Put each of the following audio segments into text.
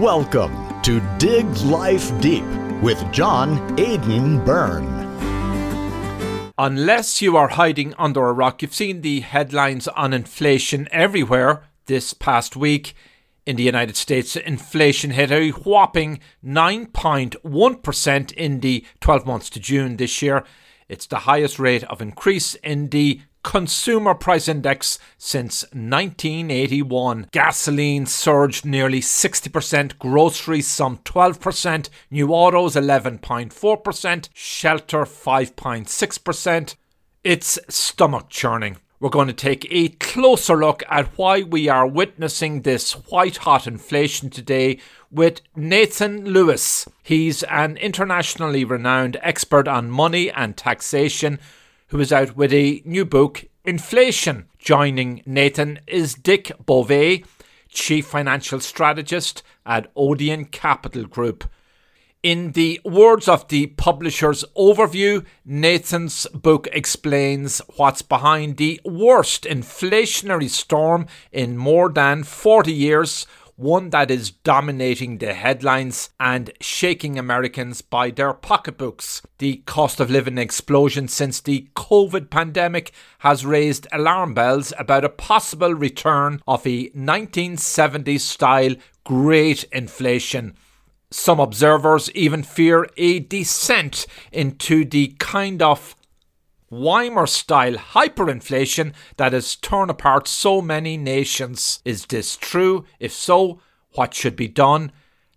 Welcome to Dig Life Deep with John Aidan Byrne. Unless you are hiding under a rock, you've seen the headlines on inflation everywhere this past week. In the United States, inflation hit a whopping 9.1% in the 12 months to June this year. It's the highest rate of increase in the consumer price index since 1981. Gasoline surged nearly 60%, groceries some 12%, new autos 11.4%, shelter 5.6%. It's stomach churning. We're going to take a closer look at why we are witnessing this white hot inflation today with Nathan Lewis. He's an internationally renowned expert on money and taxation who is out with a new book, Inflation. Joining Nathan is Dick Bove, Chief Financial Strategist at Odeon Capital Group. In the words of the publisher's overview, Nathan's book explains what's behind the worst inflationary storm in more than 40 years one that is dominating the headlines and shaking Americans by their pocketbooks. The cost of living explosion since the COVID pandemic has raised alarm bells about a possible return of a 1970s style great inflation. Some observers even fear a descent into the kind of Weimar style hyperinflation that has torn apart so many nations. Is this true? If so, what should be done?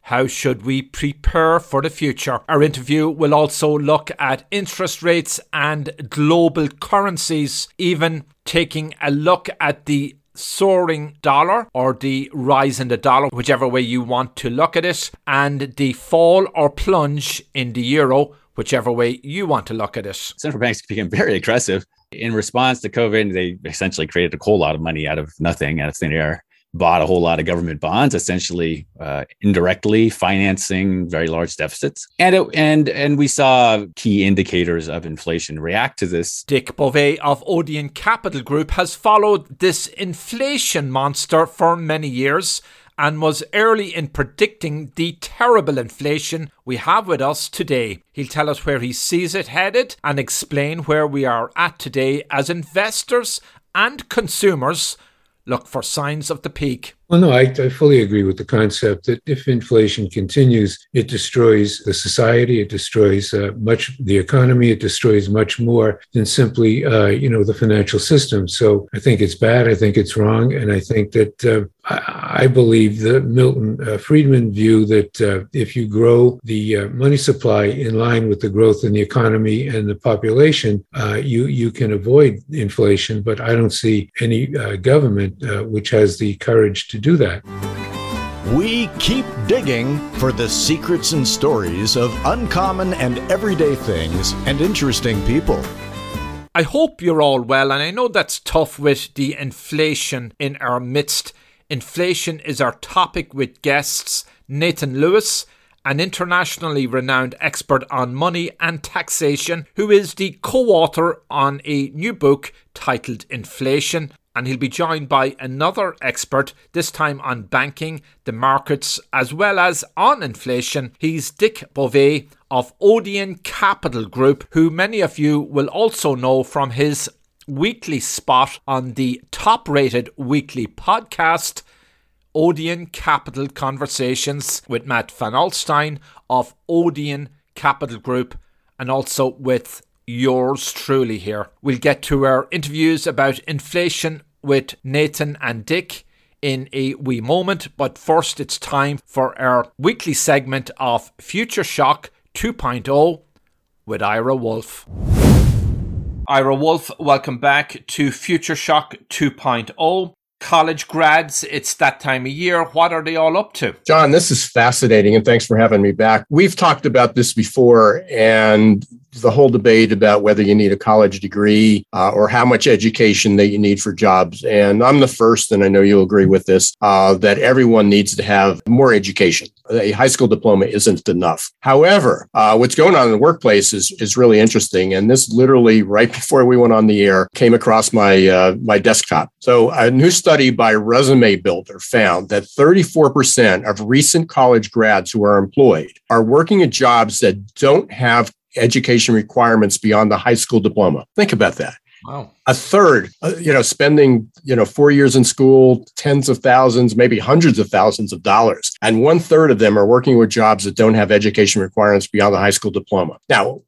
How should we prepare for the future? Our interview will also look at interest rates and global currencies, even taking a look at the soaring dollar or the rise in the dollar, whichever way you want to look at it, and the fall or plunge in the euro whichever way you want to look at it. Central banks became very aggressive. In response to COVID, they essentially created a whole lot of money out of nothing, out of thin air, bought a whole lot of government bonds, essentially uh, indirectly financing very large deficits. And, it, and, and we saw key indicators of inflation react to this. Dick Bove of Odeon Capital Group has followed this inflation monster for many years and was early in predicting the terrible inflation we have with us today. He'll tell us where he sees it headed and explain where we are at today as investors and consumers look for signs of the peak. Well, no, I, I, fully agree with the concept that if inflation continues, it destroys the society, it destroys uh, much the economy, it destroys much more than simply, uh, you know, the financial system. So I think it's bad. I think it's wrong, and I think that uh, I, I, believe the Milton uh, Friedman view that uh, if you grow the uh, money supply in line with the growth in the economy and the population, you you can avoid inflation. But I don't see any government which has the courage to do that. We keep digging for the secrets and stories of uncommon and everyday things and interesting people. I hope you're all well, and I know that's tough with the inflation in our midst. Inflation is our topic with guests Nathan Lewis, an internationally renowned expert on money and taxation, who is the co author on a new book titled Inflation, and he'll be joined by another expert, this time on banking, the markets, as well as on inflation. He's Dick Bove of Odeon Capital Group, who many of you will also know from his weekly spot on the top rated weekly podcast. Odeon Capital Conversations with Matt Van Alstein of Odeon Capital Group and also with yours truly here. We'll get to our interviews about inflation with Nathan and Dick in a wee moment, but first it's time for our weekly segment of Future Shock 2.0 with Ira Wolfe. Ira Wolfe, welcome back to Future Shock 2.0 college grads. It's that time of year. What are they all up to? John, this is fascinating, and thanks for having me back. We've talked about this before, and the whole debate about whether you need a college degree uh, or how much education that you need for jobs. And I'm the first, and I know you'll agree with this, uh, that everyone needs to have more education. A high school diploma isn't enough. However, uh, what's going on in the workplace is, is really interesting. And this literally right before we went on the air came across my, uh, my desktop. So a new study by Resume Builder found that 34% of recent college grads who are employed are working at jobs that don't have education requirements beyond the high school diploma. Think about that. Wow. A third, uh, you know, spending, you know, four years in school, tens of thousands, maybe hundreds of thousands of dollars. And one third of them are working with jobs that don't have education requirements beyond the high school diploma. Now,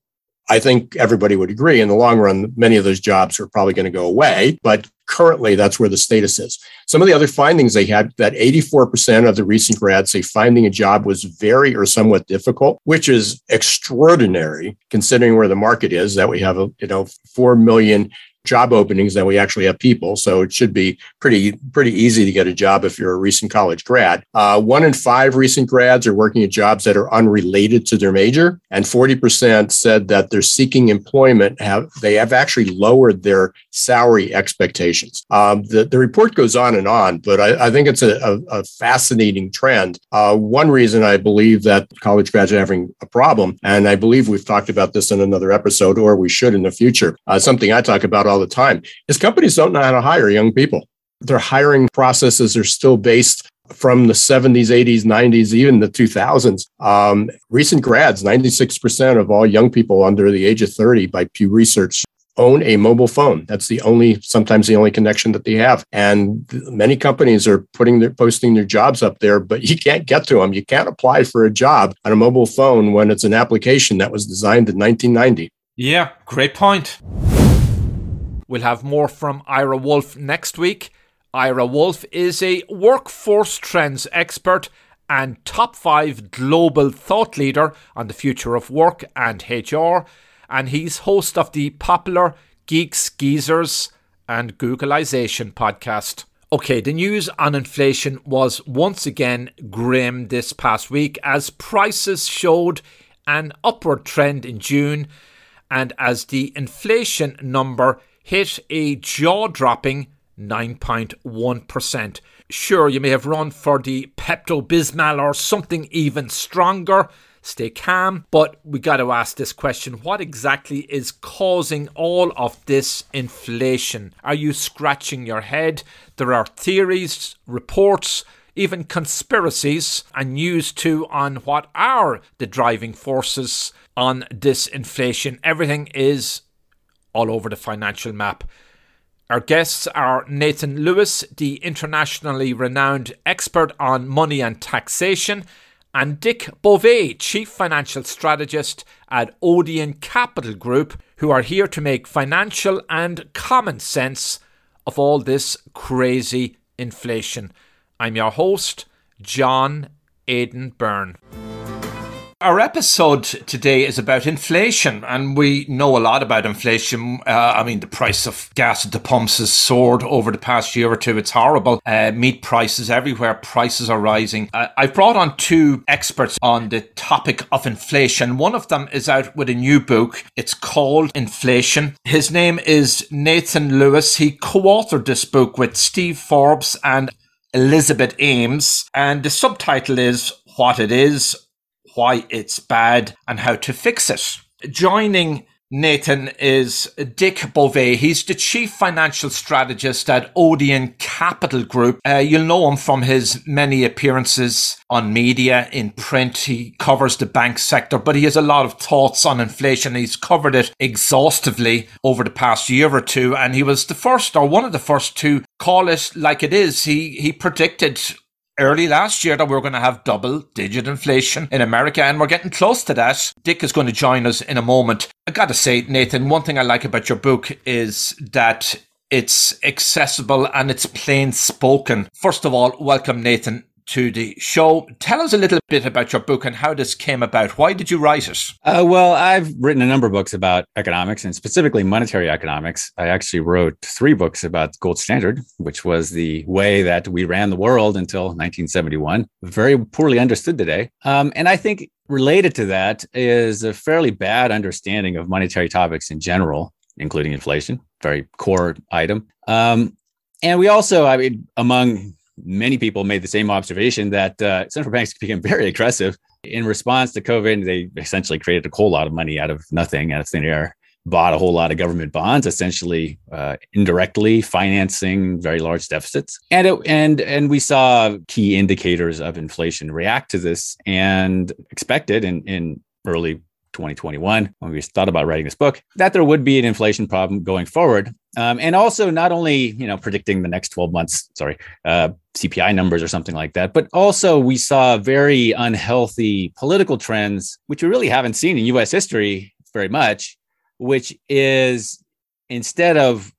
I think everybody would agree in the long run, many of those jobs are probably going to go away, but currently that's where the status is. Some of the other findings they had that 84% of the recent grads say finding a job was very or somewhat difficult, which is extraordinary considering where the market is that we have, a, you know, 4 million job openings than we actually have people. So it should be pretty pretty easy to get a job if you're a recent college grad. Uh, one in five recent grads are working at jobs that are unrelated to their major, and 40% said that they're seeking employment have they have actually lowered their salary expectations. Um, the, the report goes on and on, but I, I think it's a, a, a fascinating trend. Uh, one reason I believe that college grads are having a problem, and I believe we've talked about this in another episode, or we should in the future, uh, something I talk about all the time, is companies don't know how to hire young people. Their hiring processes are still based from the 70s, 80s, 90s, even the 2000s. Um, recent grads, 96% of all young people under the age of 30 by Pew Research own a mobile phone. That's the only, sometimes the only connection that they have. And many companies are putting their, posting their jobs up there, but you can't get to them. You can't apply for a job on a mobile phone when it's an application that was designed in 1990. Yeah, great point. We'll have more from Ira Wolfe next week. Ira Wolfe is a workforce trends expert and top five global thought leader on the future of work and HR, and he's host of the popular Geeks, Geezers, and Googleization podcast. Okay, the news on inflation was once again grim this past week as prices showed an upward trend in June and as the inflation number hit a jaw dropping 9.1%. Sure, you may have run for the Pepto Bismol or something even stronger. Stay calm, but we got to ask this question what exactly is causing all of this inflation? Are you scratching your head? There are theories, reports, even conspiracies, and news too on what are the driving forces on this inflation. Everything is all over the financial map. Our guests are Nathan Lewis, the internationally renowned expert on money and taxation, and Dick Bove, Chief Financial Strategist at Odeon Capital Group, who are here to make financial and common sense of all this crazy inflation. I'm your host, John Aidan Byrne. Our episode today is about inflation, and we know a lot about inflation. Uh, I mean, the price of gas at the pumps has soared over the past year or two. It's horrible. Uh, meat prices everywhere, prices are rising. Uh, I've brought on two experts on the topic of inflation. One of them is out with a new book. It's called Inflation. His name is Nathan Lewis. He co authored this book with Steve Forbes and Elizabeth Ames, and the subtitle is What It Is, why it's bad, and how to fix it. Joining Nathan is Dick Bove. He's the chief financial strategist at Odeon Capital Group. Uh, you'll know him from his many appearances on media, in print. He covers the bank sector, but he has a lot of thoughts on inflation. He's covered it exhaustively over the past year or two, and he was the first or one of the first to call it like it is. He he predicted early last year that we are going to have double digit inflation in America, and we're getting close to that. Dick is going to join us in a moment. I got to say, Nathan, one thing I like about your book is that it's accessible and it's plain spoken. First of all, welcome, Nathan. To the show. Tell us a little bit about your book and how this came about. Why did you write it? Uh, well, I've written a number of books about economics and specifically monetary economics. I actually wrote three books about gold standard, which was the way that we ran the world until 1971. Very poorly understood today. Um, and I think related to that is a fairly bad understanding of monetary topics in general, including inflation, very core item. Um, and we also, I mean, among many people made the same observation that uh, central banks became very aggressive in response to COVID. They essentially created a whole lot of money out of nothing, out of thin air, bought a whole lot of government bonds, essentially uh, indirectly financing very large deficits. And it, and and we saw key indicators of inflation react to this and expected in in early 2021 when we thought about writing this book that there would be an inflation problem going forward. Um, and also not only you know predicting the next 12 months sorry uh, cpi numbers or something like that but also we saw very unhealthy political trends which we really haven't seen in us history very much which is instead of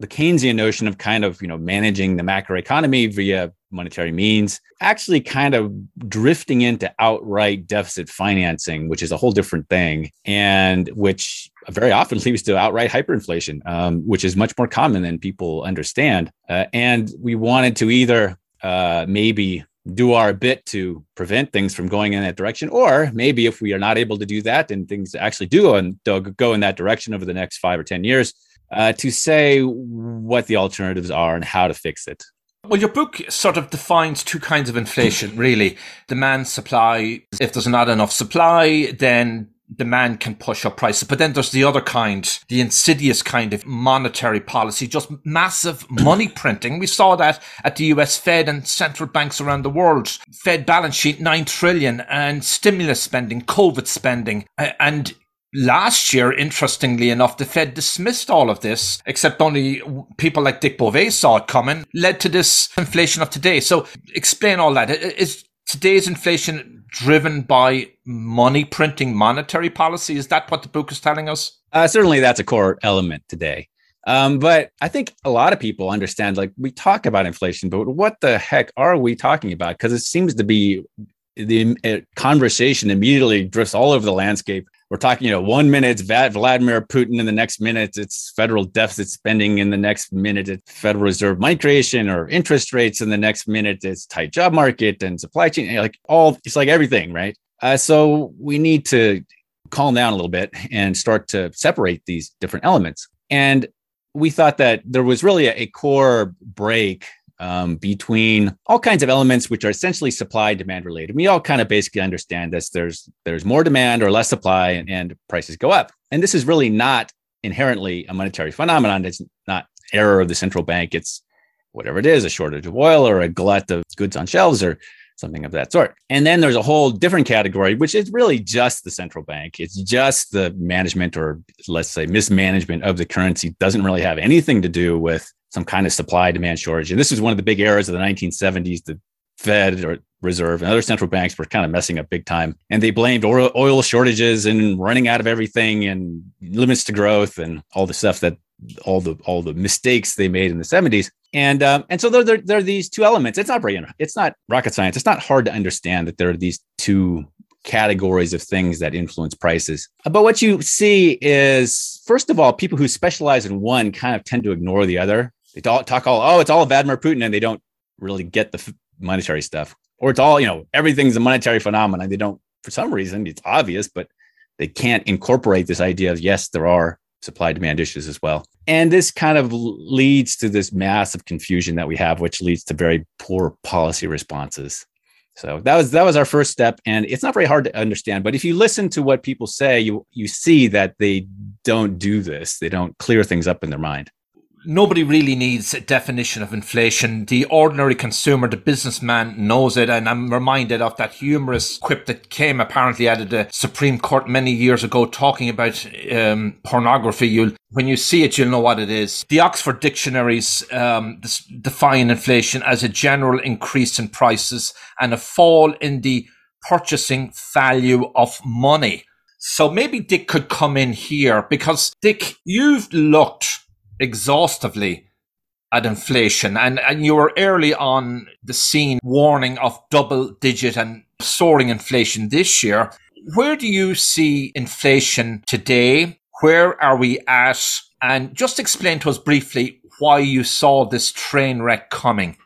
the Keynesian notion of kind of you know managing the macroeconomy via monetary means, actually kind of drifting into outright deficit financing, which is a whole different thing, and which very often leads to outright hyperinflation, um, which is much more common than people understand. Uh, and we wanted to either uh, maybe do our bit to prevent things from going in that direction or maybe if we are not able to do that and things actually do go in that direction over the next five or ten years uh, to say what the alternatives are and how to fix it. Well, your book sort of defines two kinds of inflation, really. Demand supply. If there's not enough supply, then demand can push up prices. But then there's the other kind, the insidious kind of monetary policy, just massive money printing. We saw that at the US Fed and central banks around the world. Fed balance sheet, nine trillion and stimulus spending, COVID spending. And Last year, interestingly enough, the Fed dismissed all of this, except only people like Dick Bove saw it coming, led to this inflation of today. So explain all that. Is today's inflation driven by money printing monetary policy? Is that what the book is telling us? Uh, certainly, that's a core element today. Um, but I think a lot of people understand, like we talk about inflation, but what the heck are we talking about? Because it seems to be the uh, conversation immediately drifts all over the landscape we're talking, you know, one minute it's Vladimir Putin, in the next minute it's federal deficit spending, in the next minute it's Federal Reserve money creation or interest rates, in the next minute it's tight job market and supply chain, like all it's like everything, right? Uh, so we need to calm down a little bit and start to separate these different elements. And we thought that there was really a, a core break um, between all kinds of elements which are essentially supply demand related. We all kind of basically understand this. There's there's more demand or less supply, and, and prices go up. And this is really not inherently a monetary phenomenon. It's not error of the central bank. It's whatever it is, a shortage of oil or a glut of goods on shelves or something of that sort. And then there's a whole different category, which is really just the central bank. It's just the management or let's say mismanagement of the currency doesn't really have anything to do with some kind of supply demand shortage. And this was one of the big errors of the 1970s. The Fed or Reserve and other central banks were kind of messing up big time. And they blamed oil shortages and running out of everything and limits to growth and all the stuff that all the all the mistakes they made in the 70s. And um, and so there, there, there are these two elements. It's not it's not rocket science. It's not hard to understand that there are these two categories of things that influence prices. But what you see is, first of all, people who specialize in one kind of tend to ignore the other. They talk, talk all, oh, it's all Vladimir Putin, and they don't really get the monetary stuff. Or it's all, you know, everything's a monetary phenomenon. They don't, for some reason, it's obvious, but they can't incorporate this idea of, yes, there are supply demand issues as well. And this kind of leads to this massive confusion that we have, which leads to very poor policy responses. So that was that was our first step, and it's not very hard to understand. But if you listen to what people say, you you see that they don't do this. They don't clear things up in their mind nobody really needs a definition of inflation. The ordinary consumer, the businessman knows it. And I'm reminded of that humorous quip that came apparently out of the Supreme Court many years ago talking about um, pornography. You'll, when you see it, you'll know what it is. The Oxford dictionaries um, define inflation as a general increase in prices and a fall in the purchasing value of money. So maybe Dick could come in here because Dick, you've looked exhaustively at inflation. And, and you were early on the scene warning of double digit and soaring inflation this year. Where do you see inflation today? Where are we at? And just explain to us briefly why you saw this train wreck coming.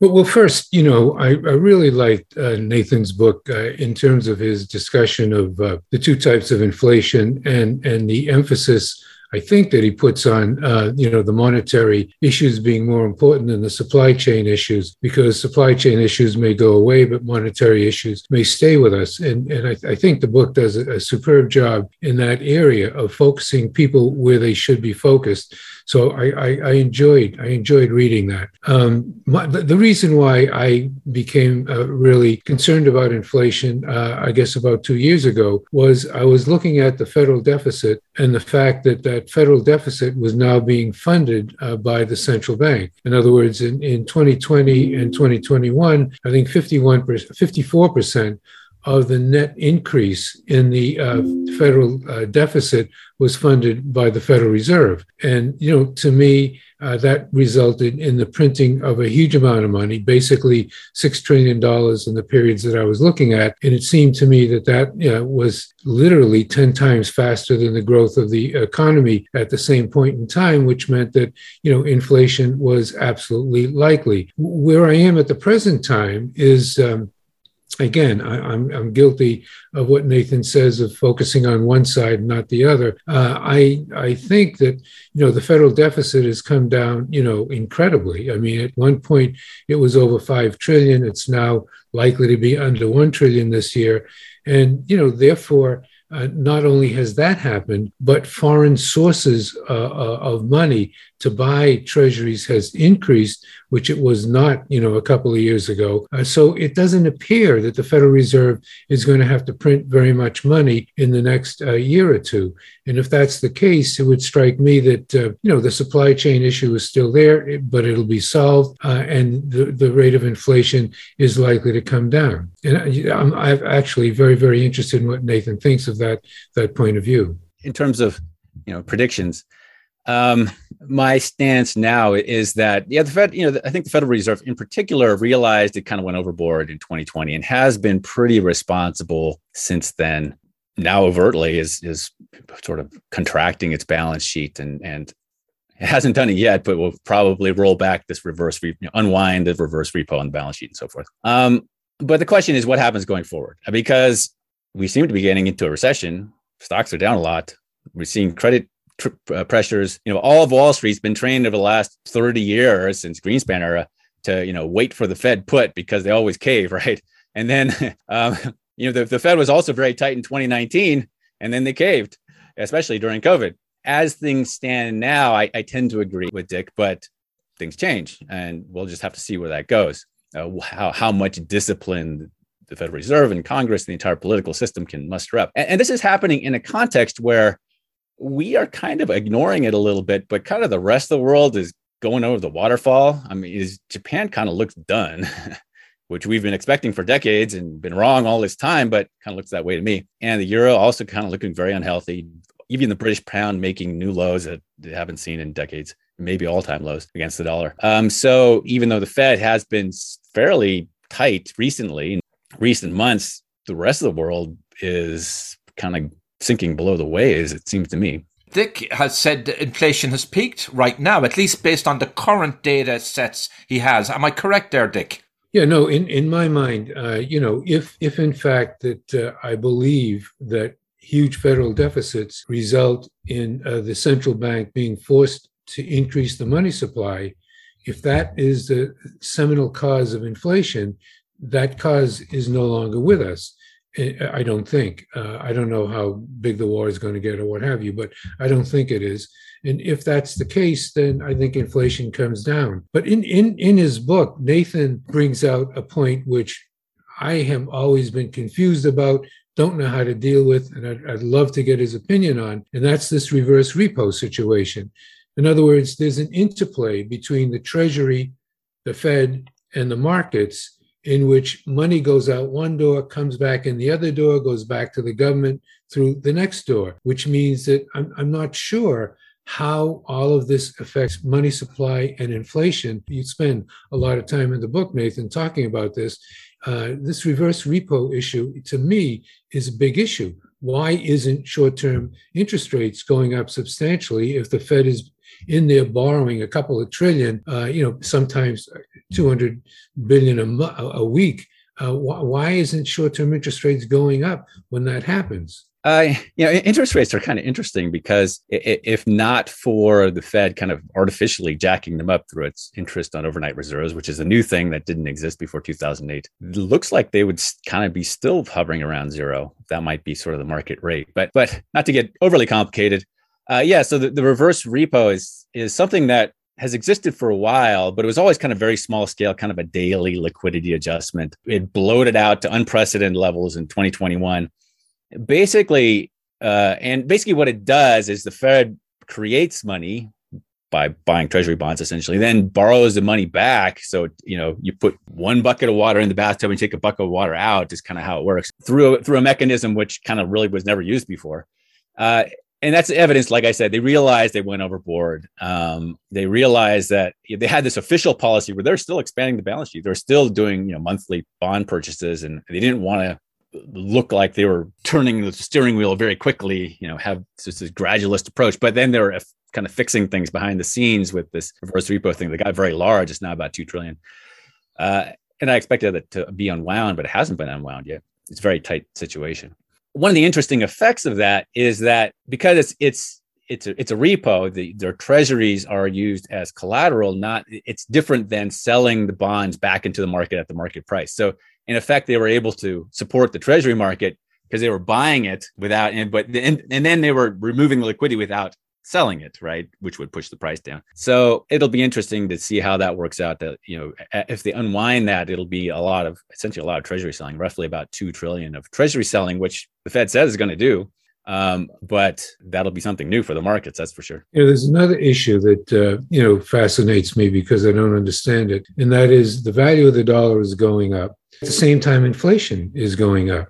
Well, well first, you know, I, I really liked uh, Nathan's book uh, in terms of his discussion of uh, the two types of inflation and and the emphasis I think that he puts on, uh, you know, the monetary issues being more important than the supply chain issues, because supply chain issues may go away, but monetary issues may stay with us. And, and I, I think the book does a, a superb job in that area of focusing people where they should be focused so I, I, I enjoyed I enjoyed reading that. Um, my, the, reason why I became uh, really concerned about inflation, uh, I guess about two years ago, was I was looking at the federal deficit and the fact that that federal deficit was now being funded uh, by the central bank. In other words, in, in 2020 and 2021, I think 51 54 percent of the net increase in the uh, federal uh, deficit was funded by the Federal Reserve. And, you know, to me, uh, that resulted in the printing of a huge amount of money, basically $6 trillion in the periods that I was looking at. And it seemed to me that that you know, was literally 10 times faster than the growth of the economy at the same point in time, which meant that, you know, inflation was absolutely likely. Where I am at the present time is um, again, I, am guilty of what Nathan says of focusing on one side, not the other. Uh, I I think that you know the federal deficit has come down, you know, incredibly. I mean, at one point it was over five trillion. It's now likely to be under one trillion this year, and you know, therefore uh, not only has that happened, but foreign sources uh, uh, of money to buy treasuries has increased, which it was not, you know, a couple of years ago. Uh, so it doesn't appear that the Federal Reserve is going to have to print very much money in the next uh, year or two. And if that's the case, it would strike me that, uh, you know, the supply chain issue is still there, but it'll be solved, and the, the rate of inflation is likely to come down. And I'm, I'm actually very, very interested in what Nathan thinks of that that point of view. In terms of you know predictions, um, my stance now is that yeah, the Fed, you know, I think the Federal Reserve in particular realized it kind of went overboard in 2020 and has been pretty responsible since then. Now overtly is is sort of contracting its balance sheet and and it hasn't done it yet, but will probably roll back this reverse, re- unwind the reverse repo on the balance sheet and so forth. Um, but the question is, what happens going forward? Because we seem to be getting into a recession. Stocks are down a lot. We're seeing credit uh, pressures. You know, all of Wall Street's been trained over the last 30 years since Greenspan era to, you know, wait for the Fed put because they always cave, right? And then, um, you know, the, the Fed was also very tight in 2019 and then they caved, especially during COVID. As things stand now, I, I tend to agree with Dick, but things change and we'll just have to see where that goes. Uh, how, how much discipline the Federal Reserve and Congress, and the entire political system can muster up. And, and this is happening in a context where we are kind of ignoring it a little bit, but kind of the rest of the world is going over the waterfall. I mean, is Japan kind of looks done, which we've been expecting for decades and been wrong all this time, but kind of looks that way to me. And the euro also kind of looking very unhealthy. Even the British pound making new lows that they haven't seen in decades, maybe all time lows against the dollar. Um, so even though the Fed has been fairly tight recently, in recent months, the rest of the world is kind of sinking below the waves, it seems to me. Dick has said that inflation has peaked right now, at least based on the current data sets he has. Am I correct there, Dick? Yeah, no. In in my mind, uh, you know, if if in fact that uh, I believe that huge federal deficits result in uh, the central bank being forced to increase the money supply, if that is the seminal cause of inflation, that cause is no longer with us. I don't think. Uh, I don't know how big the war is going to get or what have you, but I don't think it is. And if that's the case, then I think inflation comes down. But in, in, in his book, Nathan brings out a point which I have always been confused about, don't know how to deal with, and I'd, I'd love to get his opinion on. And that's this reverse repo situation. In other words, there's an interplay between the Treasury, the Fed, and the markets in which money goes out one door, comes back in the other door, goes back to the government through the next door, which means that I'm, I'm not sure how all of this affects money supply and inflation. You spend a lot of time in the book, Nathan, talking about this. Uh, this reverse repo issue, to me, is a big issue. Why isn't short term interest rates going up substantially if the Fed is in there borrowing a couple of trillion, uh, you know, sometimes 200 billion a, a week? Uh, wh- why isn't short term interest rates going up when that happens? Uh, you know, interest rates are kind of interesting because if not for the Fed kind of artificially jacking them up through its interest on overnight reserves, which is a new thing that didn't exist before 2008, it looks like they would kind of be still hovering around zero. That might be sort of the market rate, but but not to get overly complicated. Uh, yeah, so the, the reverse repo is is something that has existed for a while, but it was always kind of very small scale, kind of a daily liquidity adjustment. It bloated out to unprecedented levels in 2021 basically, uh, and basically what it does is the Fed creates money by buying treasury bonds essentially then borrows the money back. So you know you put one bucket of water in the bathtub and take a bucket of water out is kind of how it works through through a mechanism which kind of really was never used before. Uh, and that's evidence like i said they realized they went overboard um, they realized that they had this official policy where they're still expanding the balance sheet they're still doing you know monthly bond purchases and they didn't want to look like they were turning the steering wheel very quickly, you know, have just this gradualist approach. But then they were kind of fixing things behind the scenes with this reverse repo thing that got very large. It's now about two trillion. Uh, and I expected it to be unwound, but it hasn't been unwound yet. It's a very tight situation. One of the interesting effects of that is that because it's it's it's a, it's a repo, the, their treasuries are used as collateral. Not it's different than selling the bonds back into the market at the market price. So in effect, they were able to support the treasury market because they were buying it without, and but and, and then they were removing liquidity without selling it, right? Which would push the price down. So it'll be interesting to see how that works out. That you know, if they unwind that, it'll be a lot of essentially a lot of treasury selling, roughly about two trillion of treasury selling, which the Fed says is going to do. Um, but that'll be something new for the markets, that's for sure. You know, there's another issue that uh, you know fascinates me because I don't understand it, and that is the value of the dollar is going up, at the same time, inflation is going up.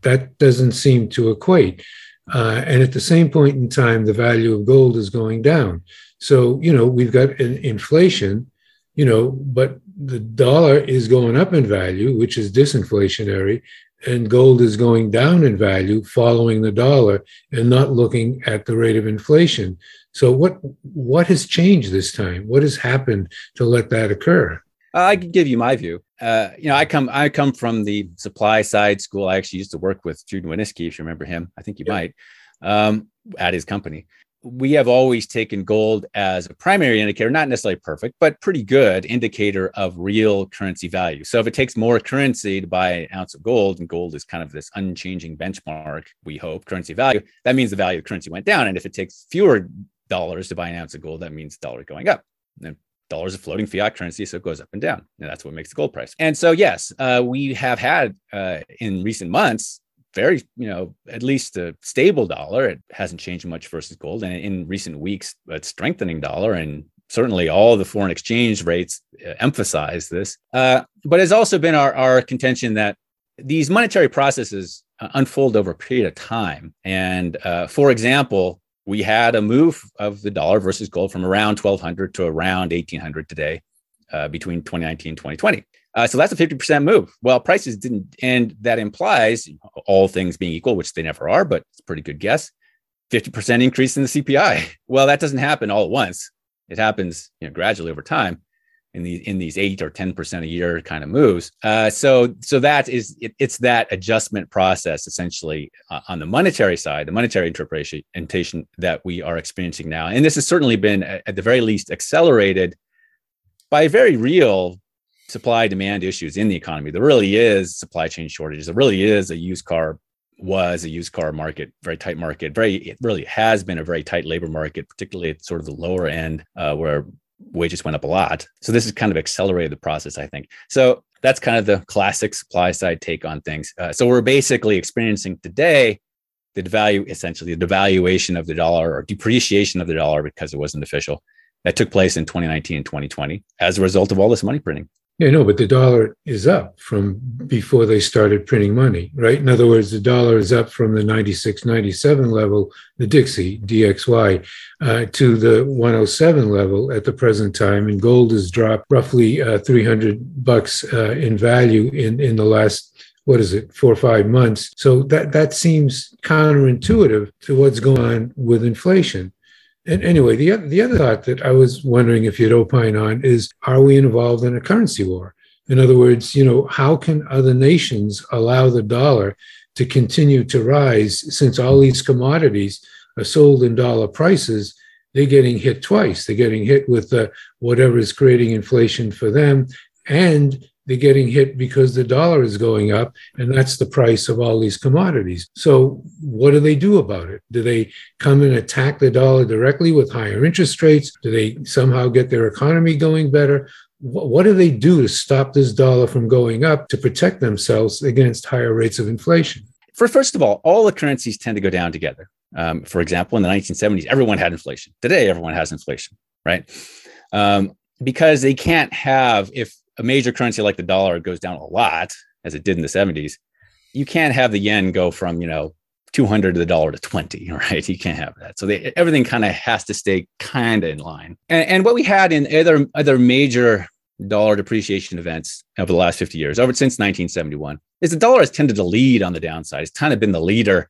That doesn't seem to equate. Uh, and at the same point in time, the value of gold is going down. So, you know, we've got an inflation, you know, but the dollar is going up in value, which is disinflationary, and gold is going down in value following the dollar and not looking at the rate of inflation. So what what has changed this time? What has happened to let that occur? I can give you my view. Uh, you know, I come I come from the supply side school. I actually used to work with Jude Wanniski, if you remember him. I think you yeah. might um, at his company. We have always taken gold as a primary indicator, not necessarily perfect, but pretty good indicator of real currency value. So if it takes more currency to buy an ounce of gold, and gold is kind of this unchanging benchmark, we hope currency value, that means the value of currency went down. And if it takes fewer dollars to buy an ounce of gold, that means dollar going up. And dollars a floating fiat currency, so it goes up and down, and that's what makes the gold price. And so, yes, uh, we have had uh, in recent months very, you know, at least a stable dollar. It hasn't changed much versus gold, and in recent weeks, a strengthening dollar, and certainly all the foreign exchange rates uh, emphasize this. Uh, but it's also been our, our contention that these monetary processes uh, unfold over a period of time, and uh, for example we had a move of the dollar versus gold from around 1200 to around 1800 today uh, between 2019 and 2020. Uh, so that's a 50% move. Well, prices didn't, and that implies all things being equal, which they never are, but it's a pretty good guess. 50% increase in the CPI. Well, that doesn't happen all at once. It happens you know, gradually over time in these in these eight or ten percent a year kind of moves. Uh, so so that is it, it's that adjustment process essentially uh, on the monetary side, the monetary interpretation that we are experiencing now, and this has certainly been at the very least accelerated by very real supply demand issues in the economy. There really is supply chain shortages. There really is a used car was a used car market, very tight market. Very, it really has been a very tight labor market, particularly at sort of the lower end, uh, where wages went up a lot. So this has kind of accelerated the process, I think. So that's kind of the classic supply side take on things. Uh, so we're basically experiencing today the devalue, essentially the devaluation of the dollar or depreciation of the dollar because it wasn't official that took place in 2019 and 2020 as a result of all this money printing. Yeah, no, but the dollar is up from before they started printing money, right? In other words, the dollar is up from the 96, 97 level, the Dixie, DXY, uh, to the 107 level at the present time. And gold has dropped roughly uh, 300 bucks uh, in value in, in the last what is it, four or five months. So that that seems counterintuitive to what's going on with inflation. And anyway, the the other thought that I was wondering if you'd opine on is: Are we involved in a currency war? In other words, you know, how can other nations allow the dollar to continue to rise since all these commodities are sold in dollar prices? They're getting hit twice. They're getting hit with uh, whatever is creating inflation for them, and they're getting hit because the dollar is going up, and that's the price of all these commodities. So, what do they do about it? Do they come and attack the dollar directly with higher interest rates? Do they somehow get their economy going better? What do they do to stop this dollar from going up to protect themselves against higher rates of inflation? For first of all, all the currencies tend to go down together. Um, for example, in the 1970s, everyone had inflation. Today, everyone has inflation, right? Um, because they can't have if a major currency like the dollar goes down a lot, as it did in the 70s, you can't have the yen go from, you know, 200 to the dollar to 20, right? You can't have that. So they, everything kind of has to stay kind of in line. And, and what we had in other, other major dollar depreciation events over the last 50 years, over since 1971, is the dollar has tended to lead on the downside. It's kind of been the leader.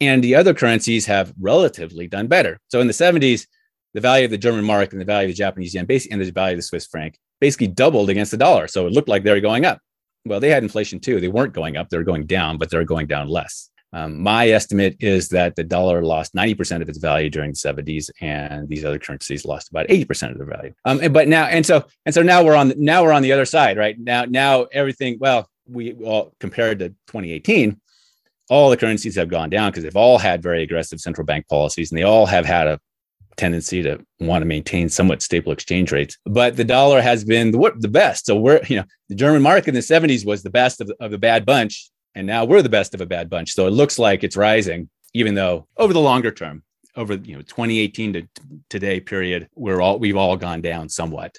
And the other currencies have relatively done better. So in the 70s, the value of the German mark and the value of the Japanese yen, basically, and the value of the Swiss franc basically doubled against the dollar. So it looked like they were going up. Well, they had inflation too. They weren't going up, they were going down, but they're going down less. Um, my estimate is that the dollar lost 90% of its value during the 70s, and these other currencies lost about 80% of their value. Um, and, but now, and so, and so now we're on, now we're on the other side, right? Now, now everything, well, we all compared to 2018, all the currencies have gone down because they've all had very aggressive central bank policies and they all have had a tendency to want to maintain somewhat stable exchange rates. But the dollar has been the, the best. So we're, you know, the German mark in the 70s was the best of, of the bad bunch. And now we're the best of a bad bunch. So it looks like it's rising, even though over the longer term, over you know 2018 to today period, we're all we've all gone down somewhat.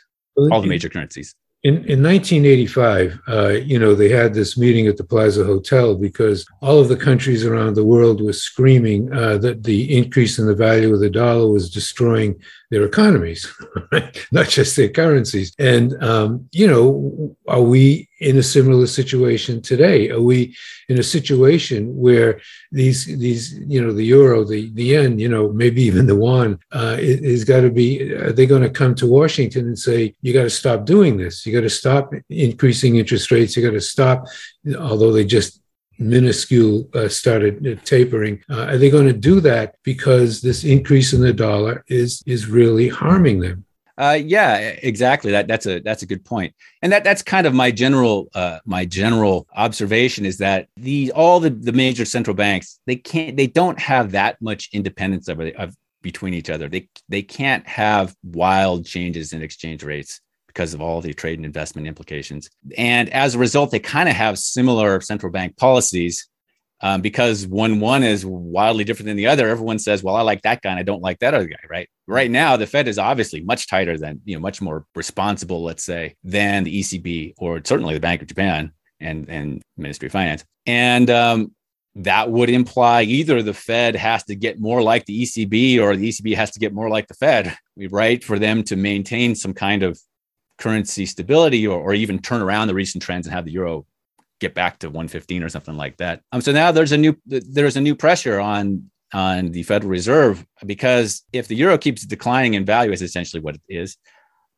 All the major currencies. In, in 1985, uh, you know, they had this meeting at the Plaza Hotel because all of the countries around the world were screaming uh, that the increase in the value of the dollar was destroying their economies, not just their currencies. And, um, you know, are we in a similar situation today? Are we in a situation where these, these, you know, the euro, the, the yen, you know, maybe even the yuan uh, is got to be, are they going to come to Washington and say, you got to stop doing this? You got to stop increasing interest rates. You got to stop, although they just minuscule uh, started uh, tapering. Uh, are they going to do that because this increase in the dollar is is really harming them? Uh, yeah, exactly. That that's a that's a good point, and that that's kind of my general uh, my general observation is that the all the the major central banks they can't they don't have that much independence of, of between each other. They they can't have wild changes in exchange rates because of all the trade and investment implications. And as a result, they kind of have similar central bank policies um, because when one is wildly different than the other, everyone says, well, I like that guy and I don't like that other guy, right? Right now, the Fed is obviously much tighter than, you know, much more responsible, let's say, than the ECB or certainly the Bank of Japan and, and Ministry of Finance. And um, that would imply either the Fed has to get more like the ECB or the ECB has to get more like the Fed, right? For them to maintain some kind of currency stability or, or even turn around the recent trends and have the euro get back to 115 or something like that. Um, so now there's a new there's a new pressure on on the Federal Reserve because if the euro keeps declining in value, is essentially what it is,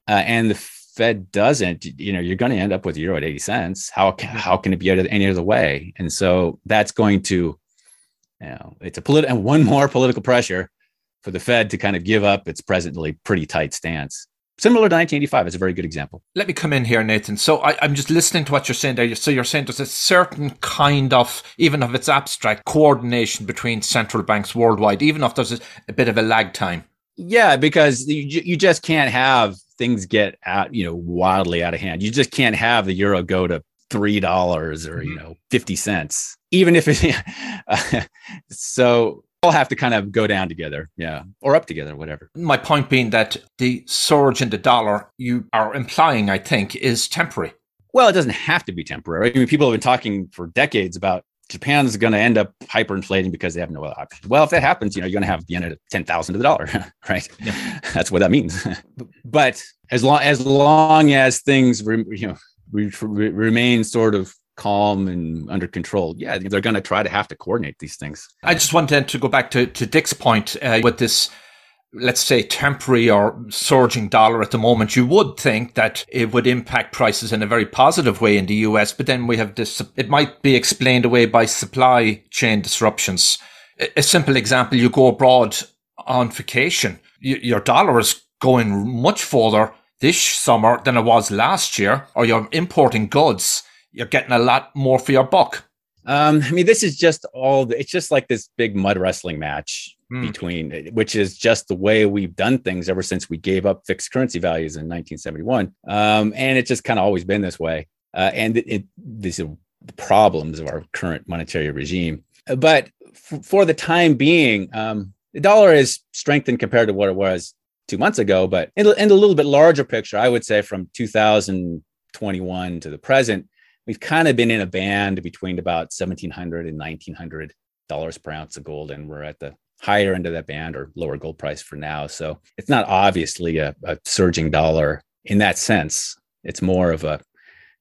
uh, and the Fed doesn't, you know, you're going to end up with the euro at 80 cents. How how can it be any other way? And so that's going to, you know, it's a political and one more political pressure for the Fed to kind of give up its presently pretty tight stance similar to 1985 is a very good example. Let me come in here, Nathan. So I, am just listening to what you're saying there. So you're saying there's a certain kind of, even if it's abstract, coordination between central banks worldwide, even if there's a, a bit of a lag time. Yeah, because you, you just can't have things get out, you know, wildly out of hand. You just can't have the euro go to three dollars or you mm-hmm. know fifty cents, even if it. so all have to kind of go down together, yeah, or up together, whatever. My point being that the surge in the dollar you are implying, I think, is temporary. Well, it doesn't have to be temporary. I mean, people have been talking for decades about Japan's going to end up hyperinflating because they have no other option. Well, if that happens, you know, you're going to have the yen at 10,000 to the dollar, right? Yeah. That's what that means. but as long as long as things, re, you know, re, re, remain sort of calm and under control, yeah, they're going to try to have to coordinate these things. I just wanted to go back to, to Dick's point uh, with this let's say temporary or surging dollar at the moment, you would think that it would impact prices in a very positive way in the US. But then we have this, it might be explained away by supply chain disruptions. A simple example, you go abroad on vacation, your dollar is going much further this summer than it was last year, or you're importing goods, you're getting a lot more for your buck. Um, I mean, this is just all, it's just like this big mud wrestling match mm. between, which is just the way we've done things ever since we gave up fixed currency values in 1971. Um, and it's just kind of always been this way. Uh, and it, it, these are the problems of our current monetary regime. But f- for the time being, um, the dollar is strengthened compared to what it was two months ago. But in, in a little bit larger picture, I would say from 2021 to the present, we've kind of been in a band between about 1700 and 1900 dollars per ounce of gold and we're at the higher end of that band or lower gold price for now. So it's not obviously a, a surging dollar in that sense. It's more of a,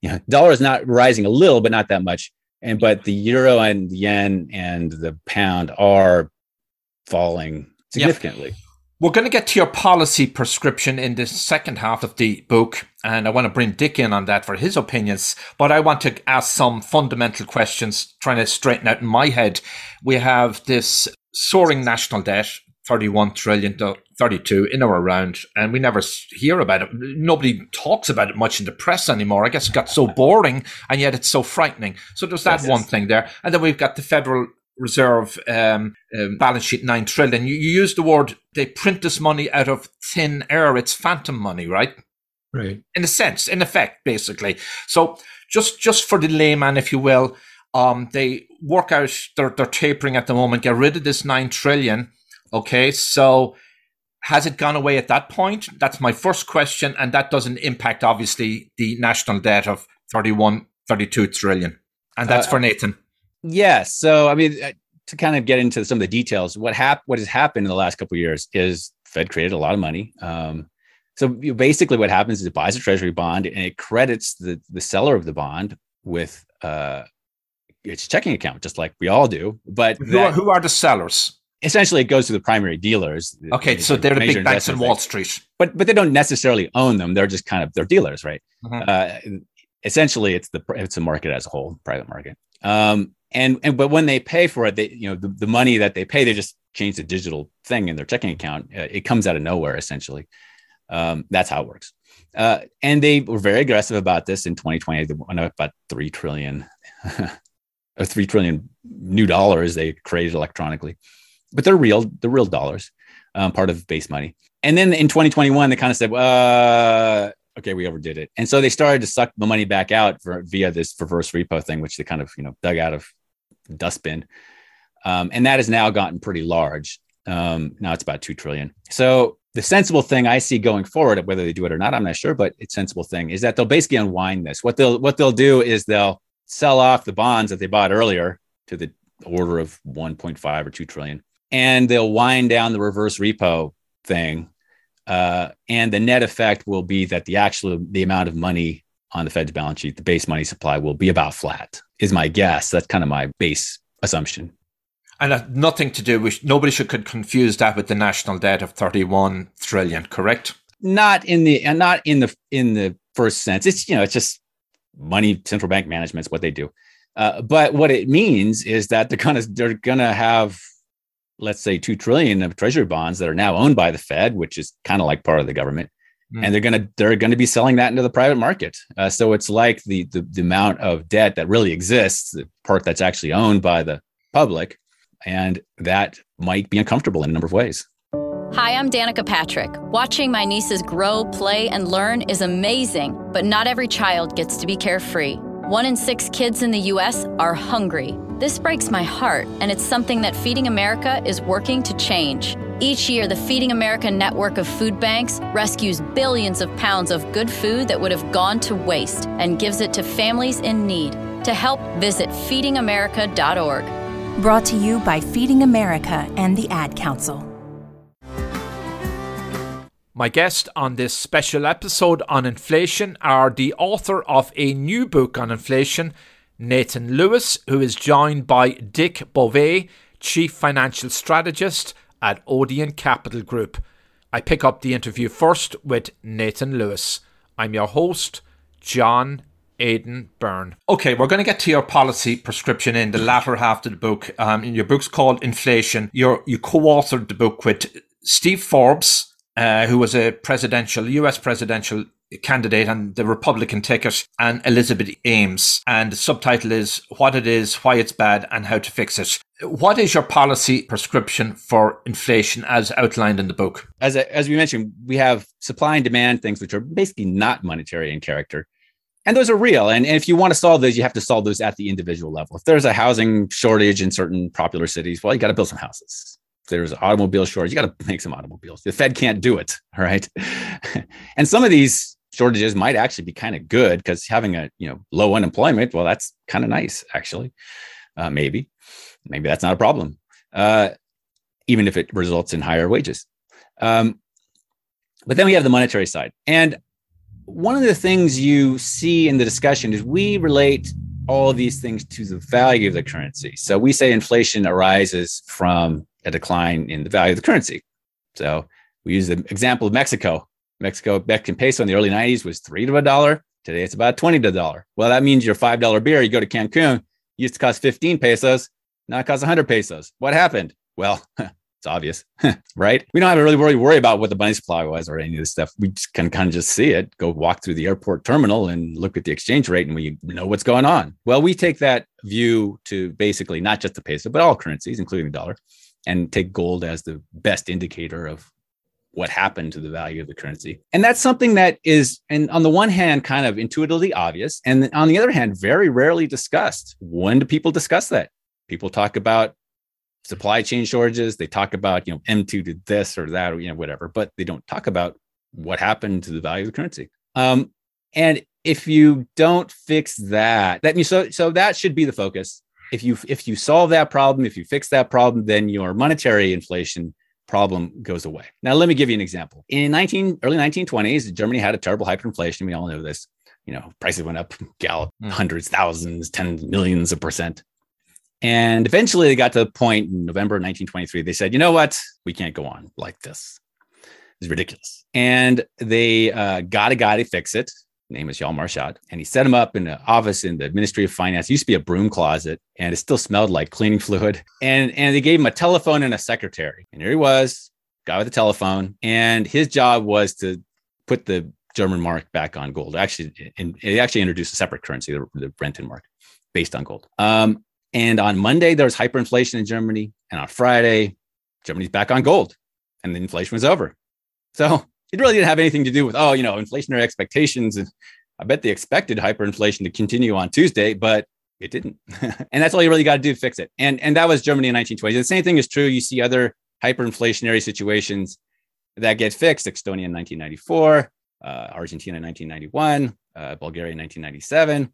you know, dollar is not rising a little, but not that much. And but the euro and the yen and the pound are falling significantly. Yeah. We're going to get to your policy prescription in the second half of the book, and I want to bring Dick in on that for his opinions. But I want to ask some fundamental questions, trying to straighten out in my head. We have this soaring national debt, 31 trillion to 32 in or around, and we never hear about it. Nobody talks about it much in the press anymore. I guess it got so boring, and yet it's so frightening. So there's that yes, one yes. thing there, and then we've got the Federal Reserve um, um, balance sheet nine trillion. You, you use the word they print this money out of thin air. It's phantom money, right? Right. In a sense, in effect, basically. So just just for the layman, if you will, um, they work out they're, they're tapering at the moment, get rid of this 9 trillion. Okay. So has it gone away at that point? That's my first question. And that doesn't impact, obviously, the national debt of 31, 32 trillion. And that's uh, for Nathan. Yes. Yeah, so, I mean, uh, to kind of get into some of the details, what hap- what has happened in the last couple years is Fed created a lot of money. Um, so basically, what happens is it buys a treasury bond and it credits the the seller of the bond with uh, its checking account, just like we all do. But who, that, are, who are the sellers? Essentially, it goes to the primary dealers. Okay, so they're the big banks in Wall Street, but but they don't necessarily own them. They're just kind of they're dealers, right? Mm-hmm. Uh, essentially, it's the it's a market as a whole, private market. Um, and and but when they pay for it, they you know the, the money that they pay, they just change the digital thing in their checking account. Uh, it comes out of nowhere, essentially. Um, that's how it works. Uh, and they were very aggressive about this in 2020. They went up about three trillion or three trillion new dollars they created electronically, but they're real, they're real dollars, um, part of base money. And then in 2021, they kind of said, uh, okay, we overdid it. And so they started to suck the money back out for, via this reverse repo thing, which they kind of, you know, dug out of dustbin. Um, and that has now gotten pretty large. Um, now it's about 2 trillion. So the sensible thing I see going forward, whether they do it or not, I'm not sure, but it's sensible thing is that they'll basically unwind this. What they'll, what they'll do is they'll sell off the bonds that they bought earlier to the order of 1.5 or 2 trillion and they'll wind down the reverse repo thing uh, and the net effect will be that the actual the amount of money on the fed's balance sheet the base money supply will be about flat is my guess. That's kind of my base assumption. And nothing to do with nobody should could confuse that with the national debt of 31 trillion correct? Not in the and not in the in the first sense. It's you know it's just money central bank management is what they do. Uh, but what it means is that they're gonna they're gonna have let's say two trillion of treasury bonds that are now owned by the Fed, which is kind of like part of the government, mm. and they're gonna they're gonna be selling that into the private market. Uh, so it's like the, the the amount of debt that really exists, the part that's actually owned by the public, and that might be uncomfortable in a number of ways. Hi, I'm Danica Patrick. Watching my nieces grow, play, and learn is amazing, but not every child gets to be carefree. One in six kids in the U.S. are hungry. This breaks my heart, and it's something that Feeding America is working to change. Each year, the Feeding America network of food banks rescues billions of pounds of good food that would have gone to waste and gives it to families in need. To help, visit feedingamerica.org. Brought to you by Feeding America and the Ad Council. My guest on this special episode on inflation are the author of a new book on inflation, Nathan Lewis, who is joined by Dick Bove, Chief Financial Strategist at Odeon Capital Group. I pick up the interview first with Nathan Lewis. I'm your host, John Aidan Byrne. Okay, we're going to get to your policy prescription in the latter half of the book. Um, your book's called Inflation. You're, you co-authored the book with Steve Forbes, uh, who was a presidential, US presidential candidate on the Republican ticket, and Elizabeth Ames. And the subtitle is What It Is, Why It's Bad, and How to Fix It. What is your policy prescription for inflation as outlined in the book? As, a, as we mentioned, we have supply and demand things which are basically not monetary in character. And those are real. And, and if you want to solve those, you have to solve those at the individual level. If there's a housing shortage in certain popular cities, well, you got to build some houses. There's automobile shortage, you got to make some automobiles. The Fed can't do it. All right. and some of these shortages might actually be kind of good because having a you know low unemployment, well, that's kind of nice, actually. Uh, maybe maybe that's not a problem, uh, even if it results in higher wages. Um, but then we have the monetary side. And one of the things you see in the discussion is we relate all these things to the value of the currency. So we say inflation arises from a decline in the value of the currency. So we use the example of Mexico. Mexico Mexican peso in the early 90s was three to a dollar. Today it's about 20 to a dollar. Well, that means your $5 beer, you go to Cancun, used to cost 15 pesos. Now it costs 100 pesos. What happened? Well, it's obvious, right? We don't have to really worry, worry about what the money supply was or any of this stuff. We can kind of just see it, go walk through the airport terminal and look at the exchange rate and we know what's going on. Well, we take that view to basically not just the peso, but all currencies, including the dollar, and take gold as the best indicator of what happened to the value of the currency. And that's something that is, and on the one hand, kind of intuitively obvious. And on the other hand, very rarely discussed. When do people discuss that? People talk about supply chain shortages. They talk about, you know, M2 did this or that, or, you know, whatever, but they don't talk about what happened to the value of the currency. Um, and if you don't fix that, that so so that should be the focus. If you if you solve that problem, if you fix that problem, then your monetary inflation problem goes away. Now, let me give you an example. In 19 early 1920s, Germany had a terrible hyperinflation. We all know this. You know, prices went up, gallop, mm. hundreds, thousands, tens, millions of percent. And eventually they got to the point in November 1923. They said, you know what? We can't go on like this. It's ridiculous. And they uh, got a guy to fix it. Name is Hjalmar Schacht. And he set him up in an office in the Ministry of Finance. It used to be a broom closet and it still smelled like cleaning fluid. And, and they gave him a telephone and a secretary. And here he was, guy with a telephone. And his job was to put the German mark back on gold. Actually, and he actually introduced a separate currency, the, the Rentenmark, based on gold. Um, and on Monday, there was hyperinflation in Germany. And on Friday, Germany's back on gold and the inflation was over. So it really didn't have anything to do with, oh, you know, inflationary expectations. I bet they expected hyperinflation to continue on Tuesday, but it didn't. and that's all you really got to do to fix it. And, and that was Germany in 1920. The same thing is true. You see other hyperinflationary situations that get fixed Estonia in 1994, uh, Argentina in 1991, uh, Bulgaria in 1997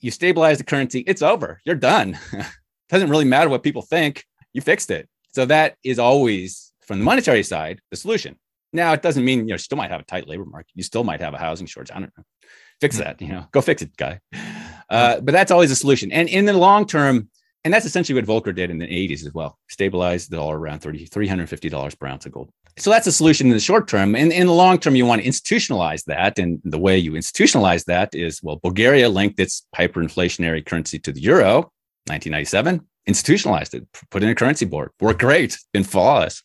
you stabilize the currency, it's over. You're done. Doesn't really matter what people think. You fixed it. So that is always from the monetary side the solution. Now it doesn't mean you know still might have a tight labor market. You still might have a housing shortage. I don't know. Fix that. You know, go fix it, guy. Uh, but that's always a solution. And in the long term, and that's essentially what Volcker did in the 80s as well. Stabilized the dollar around 30, $350 per ounce of gold. So that's a solution in the short term. And in the long term, you want to institutionalize that. And the way you institutionalize that is well, Bulgaria linked its hyperinflationary currency to the euro, 1997, institutionalized it, put in a currency board, worked great, been flawless.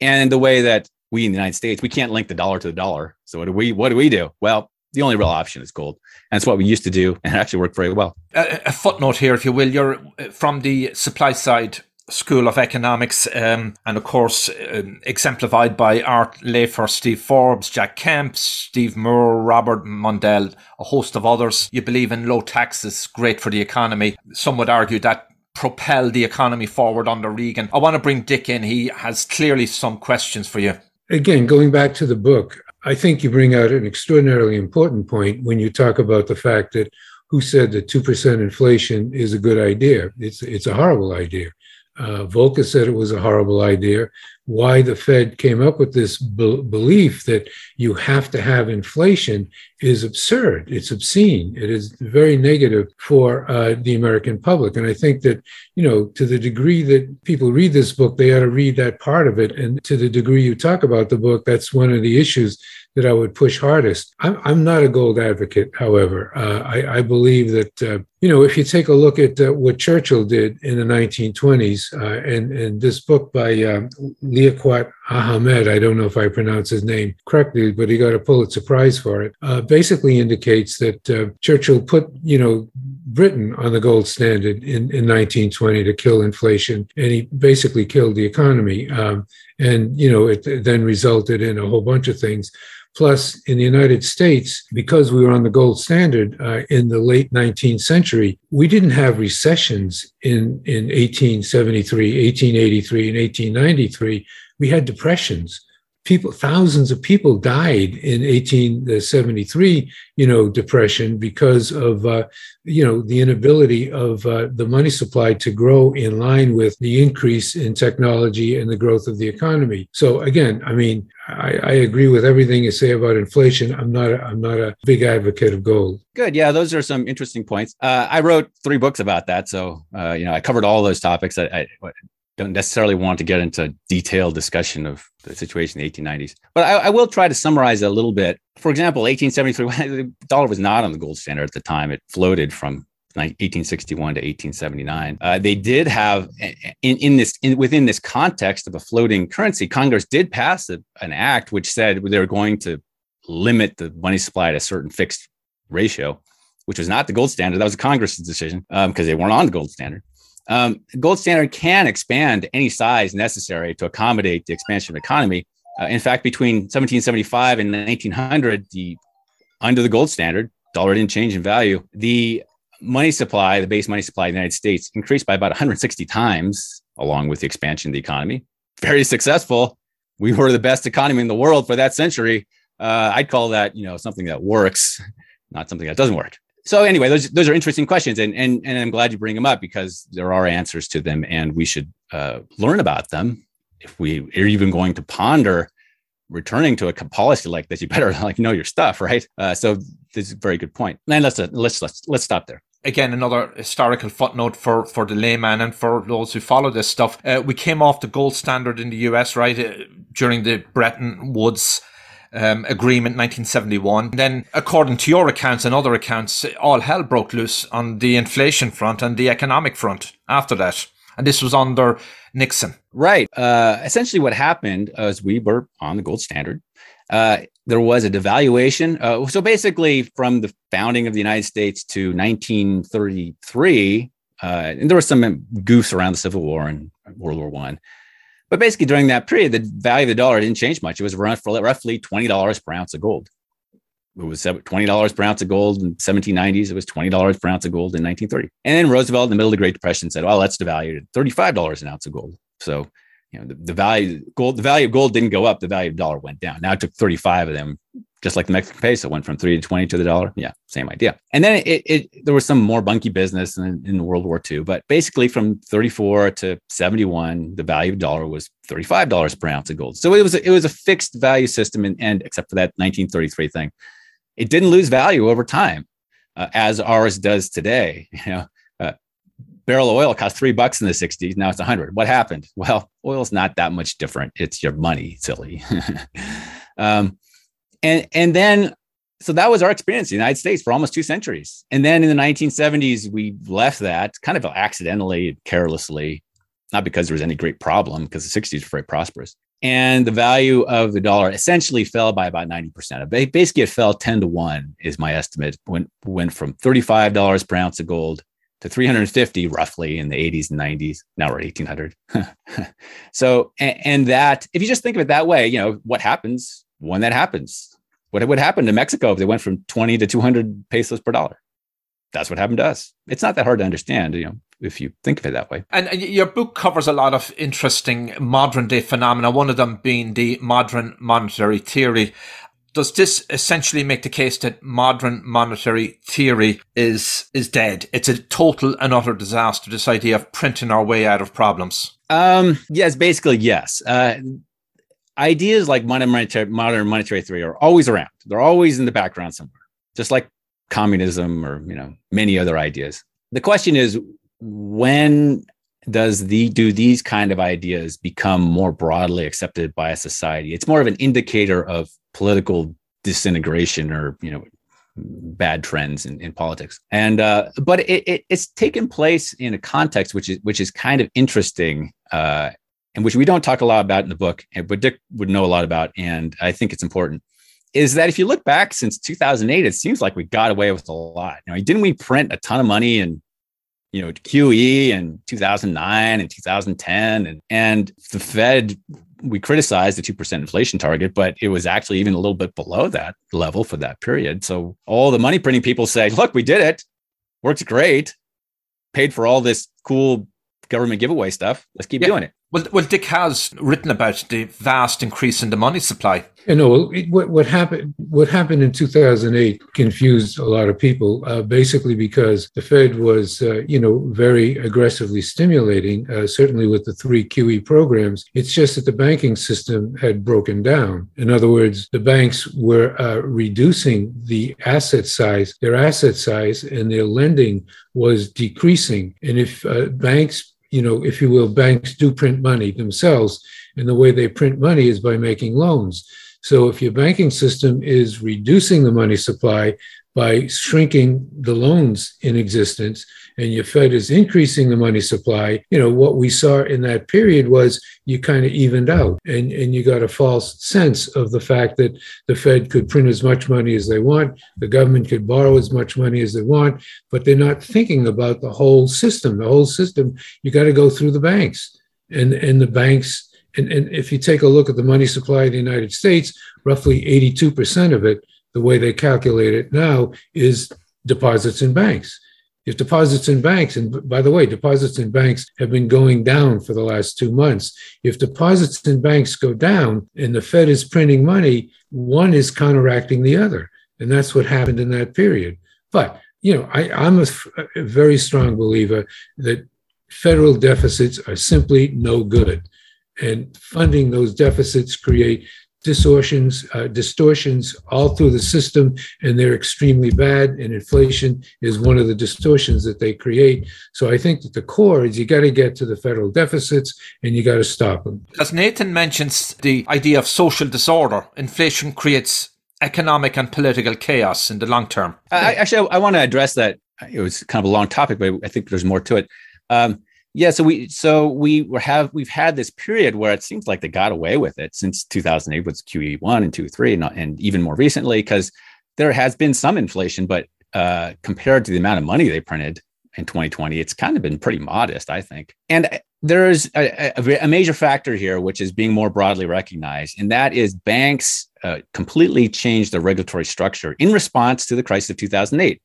And the way that we in the United States, we can't link the dollar to the dollar. So what do we what do we do? Well, the only real option is gold. And it's what we used to do and it actually worked very well. A, a footnote here, if you will, you're uh, from the supply side School of Economics, um, and of course, um, exemplified by Art Laffer, Steve Forbes, Jack Kemp, Steve Moore, Robert Mundell, a host of others. You believe in low taxes, great for the economy. Some would argue that propel the economy forward under Reagan. I want to bring Dick in. He has clearly some questions for you. Again, going back to the book, I think you bring out an extraordinarily important point when you talk about the fact that who said that 2% inflation is a good idea? It's, it's a horrible idea. Uh, Volcker said it was a horrible idea. Why the Fed came up with this be- belief that you have to have inflation is absurd. It's obscene. It is very negative for uh, the American public. And I think that, you know, to the degree that people read this book, they ought to read that part of it. And to the degree you talk about the book, that's one of the issues that I would push hardest. I'm, I'm not a gold advocate, however. Uh, I, I, believe that, uh, you know, if you take a look at uh, what Churchill did in the 1920s, uh, and, and this book by um, Liaquat Ahamed, I don't know if I pronounce his name correctly, but he got a Pulitzer Prize for it, uh, basically indicates that uh, Churchill put, you know, Britain on the gold standard in, in 1920 to kill inflation, and he basically killed the economy. Um, and, you know, it then resulted in a whole bunch of things. Plus, in the United States, because we were on the gold standard uh, in the late 19th century, we didn't have recessions in, in 1873, 1883, and 1893. We had depressions people thousands of people died in 1873 you know depression because of uh, you know the inability of uh, the money supply to grow in line with the increase in technology and the growth of the economy so again i mean I, I agree with everything you say about inflation. I'm not. A, I'm not a big advocate of gold. Good. Yeah, those are some interesting points. Uh, I wrote three books about that, so uh, you know I covered all those topics. I, I, don't necessarily want to get into detailed discussion of the situation in the 1890s. But I, I, will try to summarize it a little bit. For example, 1873, the dollar was not on the gold standard at the time. It floated from 1861 to 1879. Uh, they did have in, in this in, within this context of a floating currency, Congress did pass a, an act which said they were going to limit the money supply at a certain fixed ratio, which was not the gold standard. That was Congress's decision because um, they weren't on the gold standard. Um, gold standard can expand any size necessary to accommodate the expansion of the economy. Uh, in fact, between 1775 and 1900, the under the gold standard, dollar didn't change in value. The money supply, the base money supply in the United States, increased by about 160 times, along with the expansion of the economy. Very successful. We were the best economy in the world for that century. Uh, I'd call that, you know, something that works, not something that doesn't work so anyway, those those are interesting questions, and and and I'm glad you bring them up because there are answers to them, and we should uh, learn about them if we are even going to ponder returning to a policy like this. You better like know your stuff, right? Uh, so this is a very good point. And let's uh, let's let's let's stop there again another historical footnote for for the layman and for those who follow this stuff uh, we came off the gold standard in the us right uh, during the bretton woods um, agreement 1971. Then, according to your accounts and other accounts, all hell broke loose on the inflation front and the economic front after that. And this was under Nixon. Right. Uh, essentially, what happened as we were on the gold standard, uh, there was a devaluation. Uh, so basically, from the founding of the United States to 1933, uh, and there was some goofs around the Civil War and World War One. But basically, during that period, the value of the dollar didn't change much. It was roughly $20 per ounce of gold. It was $20 per ounce of gold in 1790s. It was $20 per ounce of gold in 1930. And then Roosevelt in the middle of the Great Depression said, well, let's devalue it $35 an ounce of gold. So, you know, the, the value gold, the value of gold didn't go up. The value of dollar went down. Now it took 35 of them just like the Mexican peso went from three to 20 to the dollar. Yeah, same idea. And then it, it there was some more bunky business in, in World War II, but basically from 34 to 71, the value of dollar was $35 per ounce of gold. So it was a, it was a fixed value system, and, and except for that 1933 thing, it didn't lose value over time, uh, as ours does today. You know, barrel of oil cost three bucks in the 60s. Now it's 100. What happened? Well, oil's not that much different. It's your money, silly. um, and and then so that was our experience in the United States for almost two centuries. And then in the 1970s, we left that kind of accidentally, carelessly, not because there was any great problem, because the 60s were very prosperous. And the value of the dollar essentially fell by about 90%. Basically, it fell 10 to 1, is my estimate. Went, went from $35 per ounce of gold to 350 roughly in the 80s and 90s. Now we're at 1800. so, and, and that, if you just think of it that way, you know, what happens when that happens? What would happen to Mexico if they went from 20 to 200 pesos per dollar? That's what happened to us. It's not that hard to understand. You know, if you think of it that way. And your book covers a lot of interesting modern day phenomena. One of them being the modern monetary theory. Does this essentially make the case that modern monetary theory is is dead? It's a total and utter disaster. This idea of printing our way out of problems. Um, yes, basically yes. Uh, ideas like modern monetary, modern monetary theory are always around. They're always in the background somewhere, just like communism or you know many other ideas. The question is, when does the do these kind of ideas become more broadly accepted by a society? It's more of an indicator of political disintegration or you know bad trends in, in politics. And uh, but it, it, it's taken place in a context which is which is kind of interesting uh, and which we don't talk a lot about in the book but dick would know a lot about and i think it's important is that if you look back since 2008 it seems like we got away with a lot. You know didn't we print a ton of money and you know QE in 2009 and 2010 and and the Fed we criticized the 2% inflation target but it was actually even a little bit below that level for that period. So all the money printing people say look we did it. Works great. Paid for all this cool government giveaway stuff. Let's keep yeah. doing it well, well, Dick has written about the vast increase in the money supply. You know, what, what happened? What happened in 2008 confused a lot of people, uh, basically because the Fed was, uh, you know, very aggressively stimulating, uh, certainly with the three QE programs. It's just that the banking system had broken down. In other words, the banks were uh, reducing the asset size, their asset size, and their lending was decreasing. And if uh, banks you know, if you will, banks do print money themselves. And the way they print money is by making loans. So if your banking system is reducing the money supply by shrinking the loans in existence, and your Fed is increasing the money supply, you know, what we saw in that period was you kind of evened out and, and you got a false sense of the fact that the Fed could print as much money as they want, the government could borrow as much money as they want, but they're not thinking about the whole system. The whole system, you got to go through the banks. And, and the banks, and, and if you take a look at the money supply of the United States, roughly 82% of it, the way they calculate it now, is deposits in banks. If deposits in banks, and by the way, deposits in banks have been going down for the last two months. If deposits in banks go down and the Fed is printing money, one is counteracting the other. And that's what happened in that period. But, you know, I, am a, a very strong believer that federal deficits are simply no good. And funding those deficits create distortions, uh, distortions all through the system, and they're extremely bad. And inflation is one of the distortions that they create. So I think that the core is you got to get to the federal deficits and you got to stop them. As Nathan mentions, the idea of social disorder, inflation creates economic and political chaos in the long term. I, actually, I, I want to address that. It was kind of a long topic, but I think there's more to it. Um, yeah, so we so we have we've had this period where it seems like they got away with it since 2008 with QE one and two three and, and even more recently because there has been some inflation, but uh, compared to the amount of money they printed in 2020, it's kind of been pretty modest, I think. And there's a, a, a major factor here, which is being more broadly recognized, and that is banks uh, completely changed their regulatory structure in response to the crisis of 2008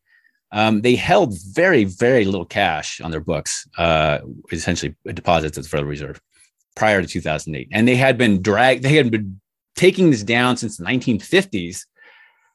um, they held very, very little cash on their books, uh, essentially deposits at the Federal Reserve prior to 2008. And they had been dragged, they had been taking this down since the 1950s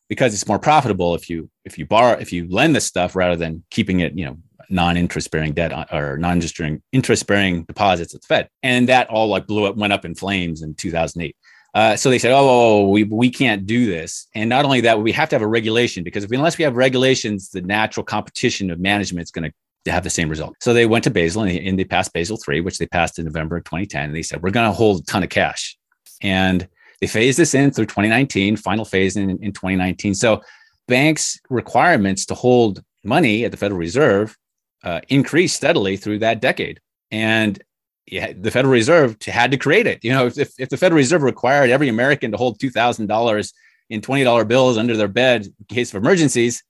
because it's more profitable if you if you borrow if you lend this stuff rather than keeping it you know non-interest bearing debt or non-interest bearing interest bearing deposits at the Fed and that all like blew up went up in flames in 2008 uh, so they said, oh, we, we can't do this. And not only that, we have to have a regulation because if unless we have regulations, the natural competition of management is going to have the same result. So they went to Basel and they, and they passed Basel 3, which they passed in November of 2010. And they said, we're going to hold a ton of cash. And they phased this in through 2019, final phase in, in 2019. So banks' requirements to hold money at the Federal Reserve uh, increased steadily through that decade. And yeah, the Federal Reserve had to create it. You know, if, if the Federal Reserve required every American to hold $2,000 in $20 bills under their bed in case of emergencies,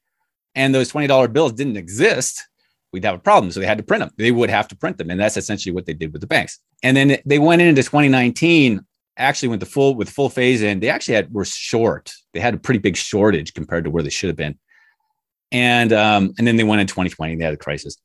and those $20 bills didn't exist, we'd have a problem. So they had to print them. They would have to print them. And that's essentially what they did with the banks. And then they went into 2019, actually went the full with full phase in. They actually had were short. They had a pretty big shortage compared to where they should have been. And um, and then they went in 2020, they had a crisis.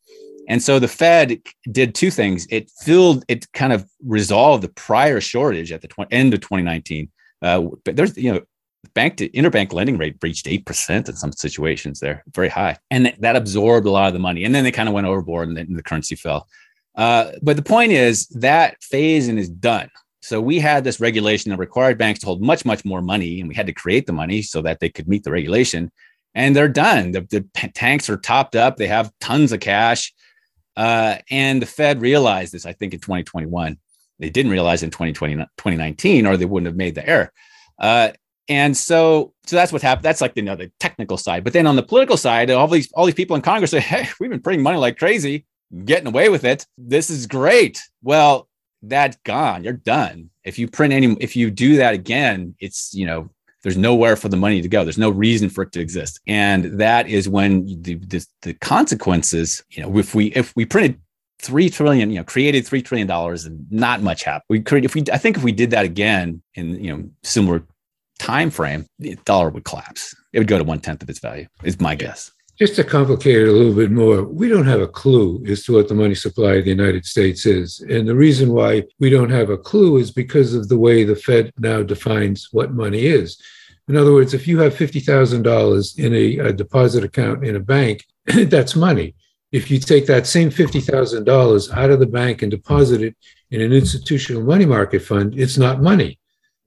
And so the Fed did two things. It filled, it kind of resolved the prior shortage at the tw- end of 2019. Uh, but there's, you know, the bank to interbank lending rate reached 8% in some situations there, very high. And that absorbed a lot of the money. And then they kind of went overboard and then the currency fell. Uh, but the point is that phase in is done. So we had this regulation that required banks to hold much, much more money, and we had to create the money so that they could meet the regulation. And they're done. The, the tanks are topped up. They have tons of cash. Uh, and the Fed realized this, I think, in 2021. They didn't realize in 2020, 2019, or they wouldn't have made the error. Uh, and so, so that's what happened. That's like the, you know, the technical side. But then on the political side, all these all these people in Congress say, "Hey, we've been printing money like crazy, getting away with it. This is great." Well, that's gone. You're done. If you print any, if you do that again, it's you know, there's nowhere for the money to go. There's no reason for it to exist, and that is when the the, the consequences. You know, if we if we printed three trillion, you know, created three trillion dollars and not much happened. We could, if we, I think if we did that again in you know similar time frame, the dollar would collapse. It would go to one tenth of its value. Is my guess. Just to complicate it a little bit more, we don't have a clue as to what the money supply of the United States is. And the reason why we don't have a clue is because of the way the Fed now defines what money is. In other words, if you have $50,000 in a, a, deposit account in a bank, that's money. If you take that same $50,000 out of the bank and deposit it in an institutional money market fund, it's not money.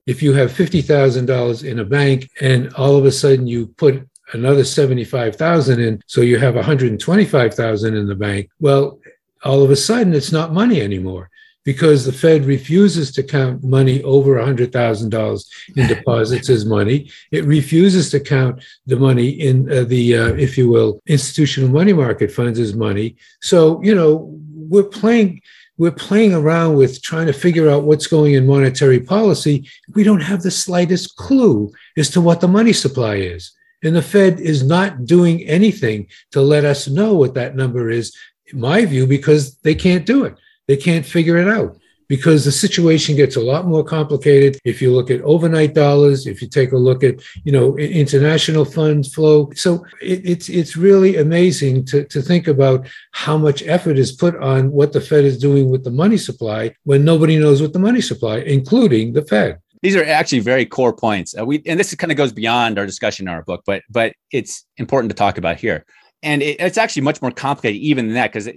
If you have $50,000 in a bank and all of a sudden you put another 75,000 in, so you have 125,000 in the bank. Well, all of a sudden it's not money anymore because the Fed refuses to count money over $100,000 in deposits as money. It refuses to count the money in uh, the, uh, if you will, institutional money market funds as money. So, you know, we're playing we're playing around with trying to figure out what's going in monetary policy. We don't have the slightest clue as to what the money supply is. And the Fed is not doing anything to let us know what that number is, in my view, because they can't do it. They can't figure it out because the situation gets a lot more complicated. If you look at overnight dollars if you take a look at you know international funds flow. So it, it's it's really amazing to, to think about how much effort is put on what the fed is doing with the money supply when nobody knows what the money supply including the fed these are actually very core points. Uh, we and this kind of goes beyond our discussion in our book, but but it's important to talk about here. And it, it's actually much more complicated even than that because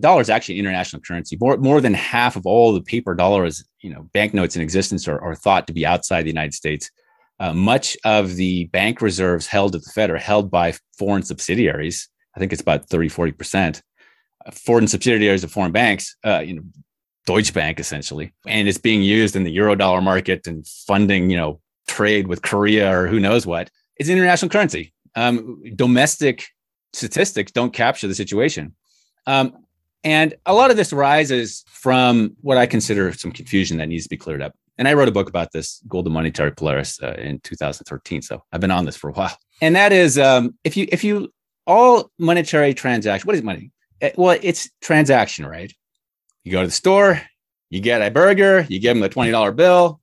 dollar is actually an international currency. More more than half of all the paper dollars, you know, banknotes in existence are, are thought to be outside the United States. Uh, much of the bank reserves held at the Fed are held by foreign subsidiaries. I think it's about 30, 40%. Uh, foreign subsidiaries of foreign banks, uh, you know, Deutsche Bank essentially, and it's being used in the eurodollar market and funding, you know, trade with Korea or who knows what. It's international currency. Um, domestic statistics don't capture the situation. Um, and a lot of this arises from what I consider some confusion that needs to be cleared up. And I wrote a book about this, Gold: The Monetary Polaris, uh, in 2013. So I've been on this for a while. And that is, um, if you if you all monetary transaction, what is money? Eh, well, it's transaction, right? You go to the store, you get a burger, you give them the $20 bill.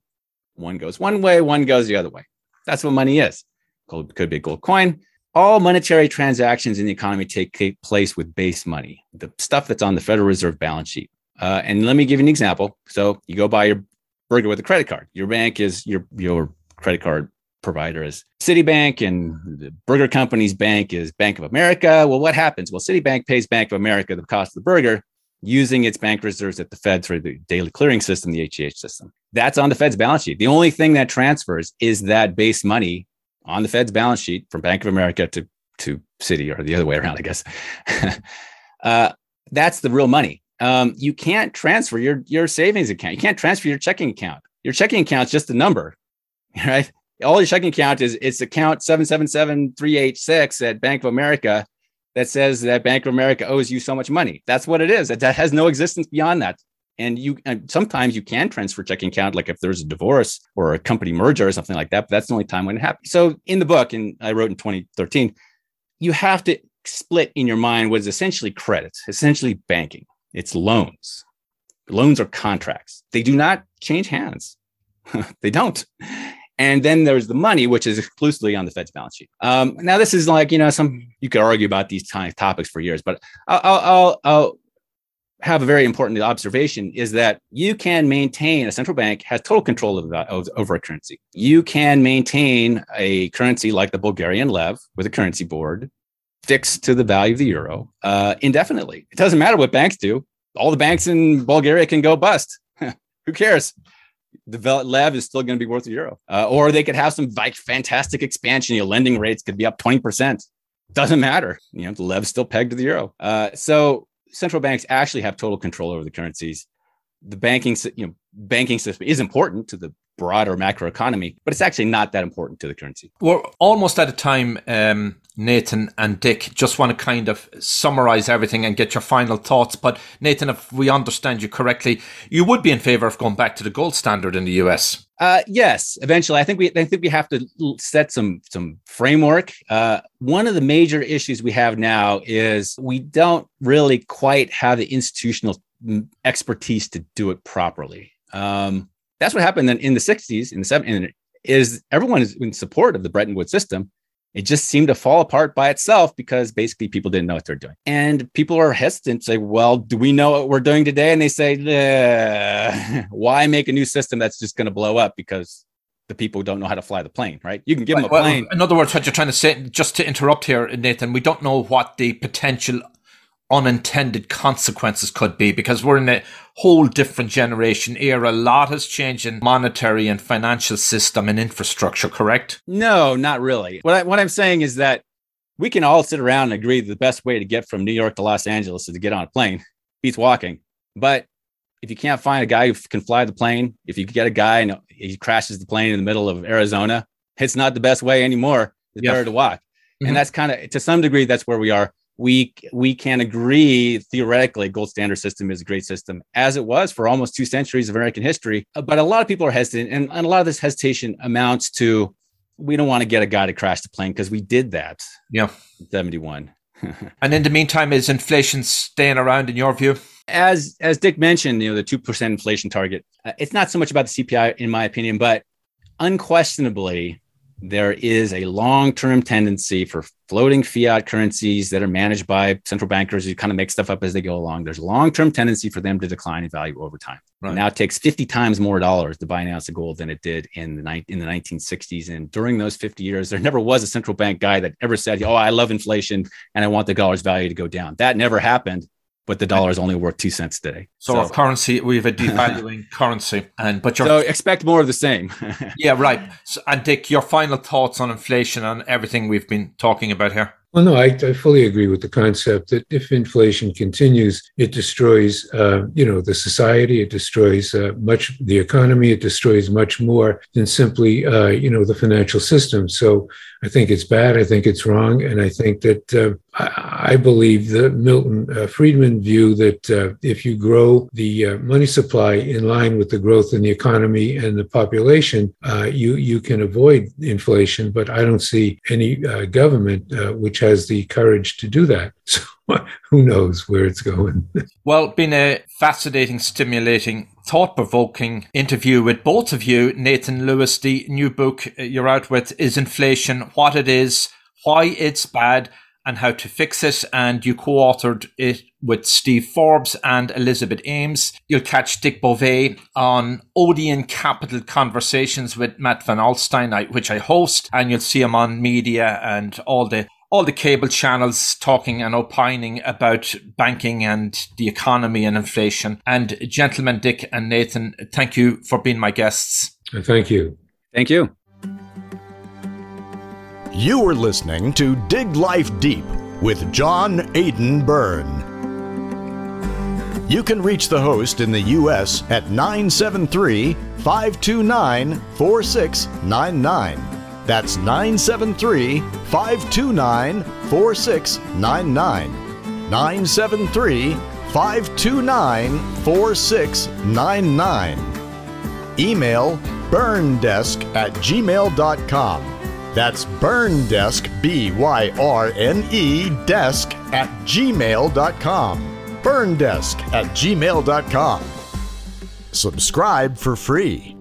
One goes one way, one goes the other way. That's what money is. Could, could be a gold coin. All monetary transactions in the economy take, take place with base money, the stuff that's on the Federal Reserve balance sheet. Uh, and let me give you an example. So you go buy your burger with a credit card. Your bank is your your credit card provider is Citibank, and the burger company's bank is Bank of America. Well, what happens? Well, Citibank pays Bank of America the cost of the burger, using its bank reserves at the Fed through the daily clearing system, the ACH system. That's on the Fed's balance sheet. The only thing that transfers is that base money on the Fed's balance sheet from Bank of America to, to Citi or the other way around, I guess. uh, that's the real money. Um, you can't transfer your, your savings account. You can't transfer your checking account. Your checking account is just a number, right? All your checking account is it's account 777386 at Bank of America that says that Bank of America owes you so much money. That's what it is. That has no existence beyond that. And you and sometimes you can transfer checking account, like if there's a divorce or a company merger or something like that. But that's the only time when it happens. So in the book, and I wrote in 2013, you have to split in your mind what is essentially credit, essentially banking. It's loans. Loans are contracts. They do not change hands. they don't. And then there's the money, which is exclusively on the Fed's balance sheet. Um, now, this is like, you know, some, you could argue about these of topics for years, but I'll, I'll, I'll have a very important observation is that you can maintain a central bank has total control of that over a currency. You can maintain a currency like the Bulgarian lev with a currency board fixed to the value of the euro uh, indefinitely. It doesn't matter what banks do. All the banks in Bulgaria can go bust. Who cares? The lev is still going to be worth a euro. Uh, or they could have some like fantastic expansion. Your lending rates could be up 20%. Doesn't matter. You know, the lev is still pegged to the euro. Uh, so central banks actually have total control over the currencies. The banking, you know, banking system is important to the broader macro economy, but it's actually not that important to the currency. We're almost at a time, um, Nathan and Dick. Just want to kind of summarize everything and get your final thoughts. But Nathan, if we understand you correctly, you would be in favor of going back to the gold standard in the US. Uh, yes, eventually. I think we I think we have to set some some framework. Uh, one of the major issues we have now is we don't really quite have the institutional expertise to do it properly. Um, that's what happened then in the 60s, in the 70s, is everyone is in support of the Bretton Woods system. It just seemed to fall apart by itself because basically people didn't know what they're doing. And people are hesitant to say, well, do we know what we're doing today? And they say, why make a new system that's just going to blow up because the people don't know how to fly the plane, right? You can give them a plane. in other words, what you're trying to say, just to interrupt here, Nathan, we don't know what the potential unintended consequences could be because we're in a whole different generation era. A lot has changed in monetary and financial system and infrastructure, correct? No, not really. What, I, what I'm saying is that we can all sit around and agree that the best way to get from New York to Los Angeles is to get on a plane, beats walking. But if you can't find a guy who can fly the plane, if you get a guy and he crashes the plane in the middle of Arizona, it's not the best way anymore. It's yeah. better to walk. Mm-hmm. And that's kind of, to some degree, that's where we are we we can agree theoretically gold standard system is a great system as it was for almost two centuries of american history. Uh, but a lot of people are hesitant and, and a lot of this hesitation amounts to we don't want to get a guy to crash the plane because we did that. Yeah. 71 and in the meantime is inflation staying around in your view? As as dick mentioned you know the 2% inflation target uh, it's not so much about the cpi in my opinion but unquestionably there is a long-term tendency for floating fiat currencies that are managed by central bankers who kind of make stuff up as they go along. There's a long-term tendency for them to decline in value over time. Right. Now it takes 50 times more dollars to buy an ounce of gold than it did in the ni- in the 1960s. And during those 50 years, there never was a central bank guy that ever said, "Oh, I love inflation and I want the dollar's value to go down." That never happened but the dollar is only worth two cents today. So, so. our currency, we have a devaluing currency, and but you so expect more of the same. yeah, right. So, and Dick, your final thoughts on inflation and everything we've been talking about here. Well, no, I, I, fully agree with the concept that if inflation continues, it destroys, uh, you know, the society. It destroys uh, much the economy. It destroys much more than simply, uh, you know, the financial system. So I think it's bad. I think it's wrong, and I think that uh, I, believe the Milton uh, Friedman view that uh, if you grow the uh, money supply in line with the growth in the economy and the population, uh, you you can avoid inflation. But I don't see any uh, government which has the courage to do that. So who knows where it's going? well, been a fascinating, stimulating, thought provoking interview with both of you. Nathan Lewis, the new book you're out with is Inflation, What It Is, Why It's Bad, and How to Fix It. And you co authored it with Steve Forbes and Elizabeth Ames. You'll catch Dick Bove on Odeon Capital Conversations with Matt Van Alstyne, which I host, and you'll see him on media and all the all the cable channels talking and opining about banking and the economy and inflation. And gentlemen, Dick and Nathan, thank you for being my guests. Thank you. Thank you. You were listening to Dig Life Deep with John Aidan Byrne. You can reach the host in the U.S. at 973 529 4699. That's 973 529 4699. 973 529 4699. Email byrnedesk at gmail.com. That's byrnedesk, B Y R N E, desk at gmail.com. Byrnedesk at gmail.com. Subscribe for free.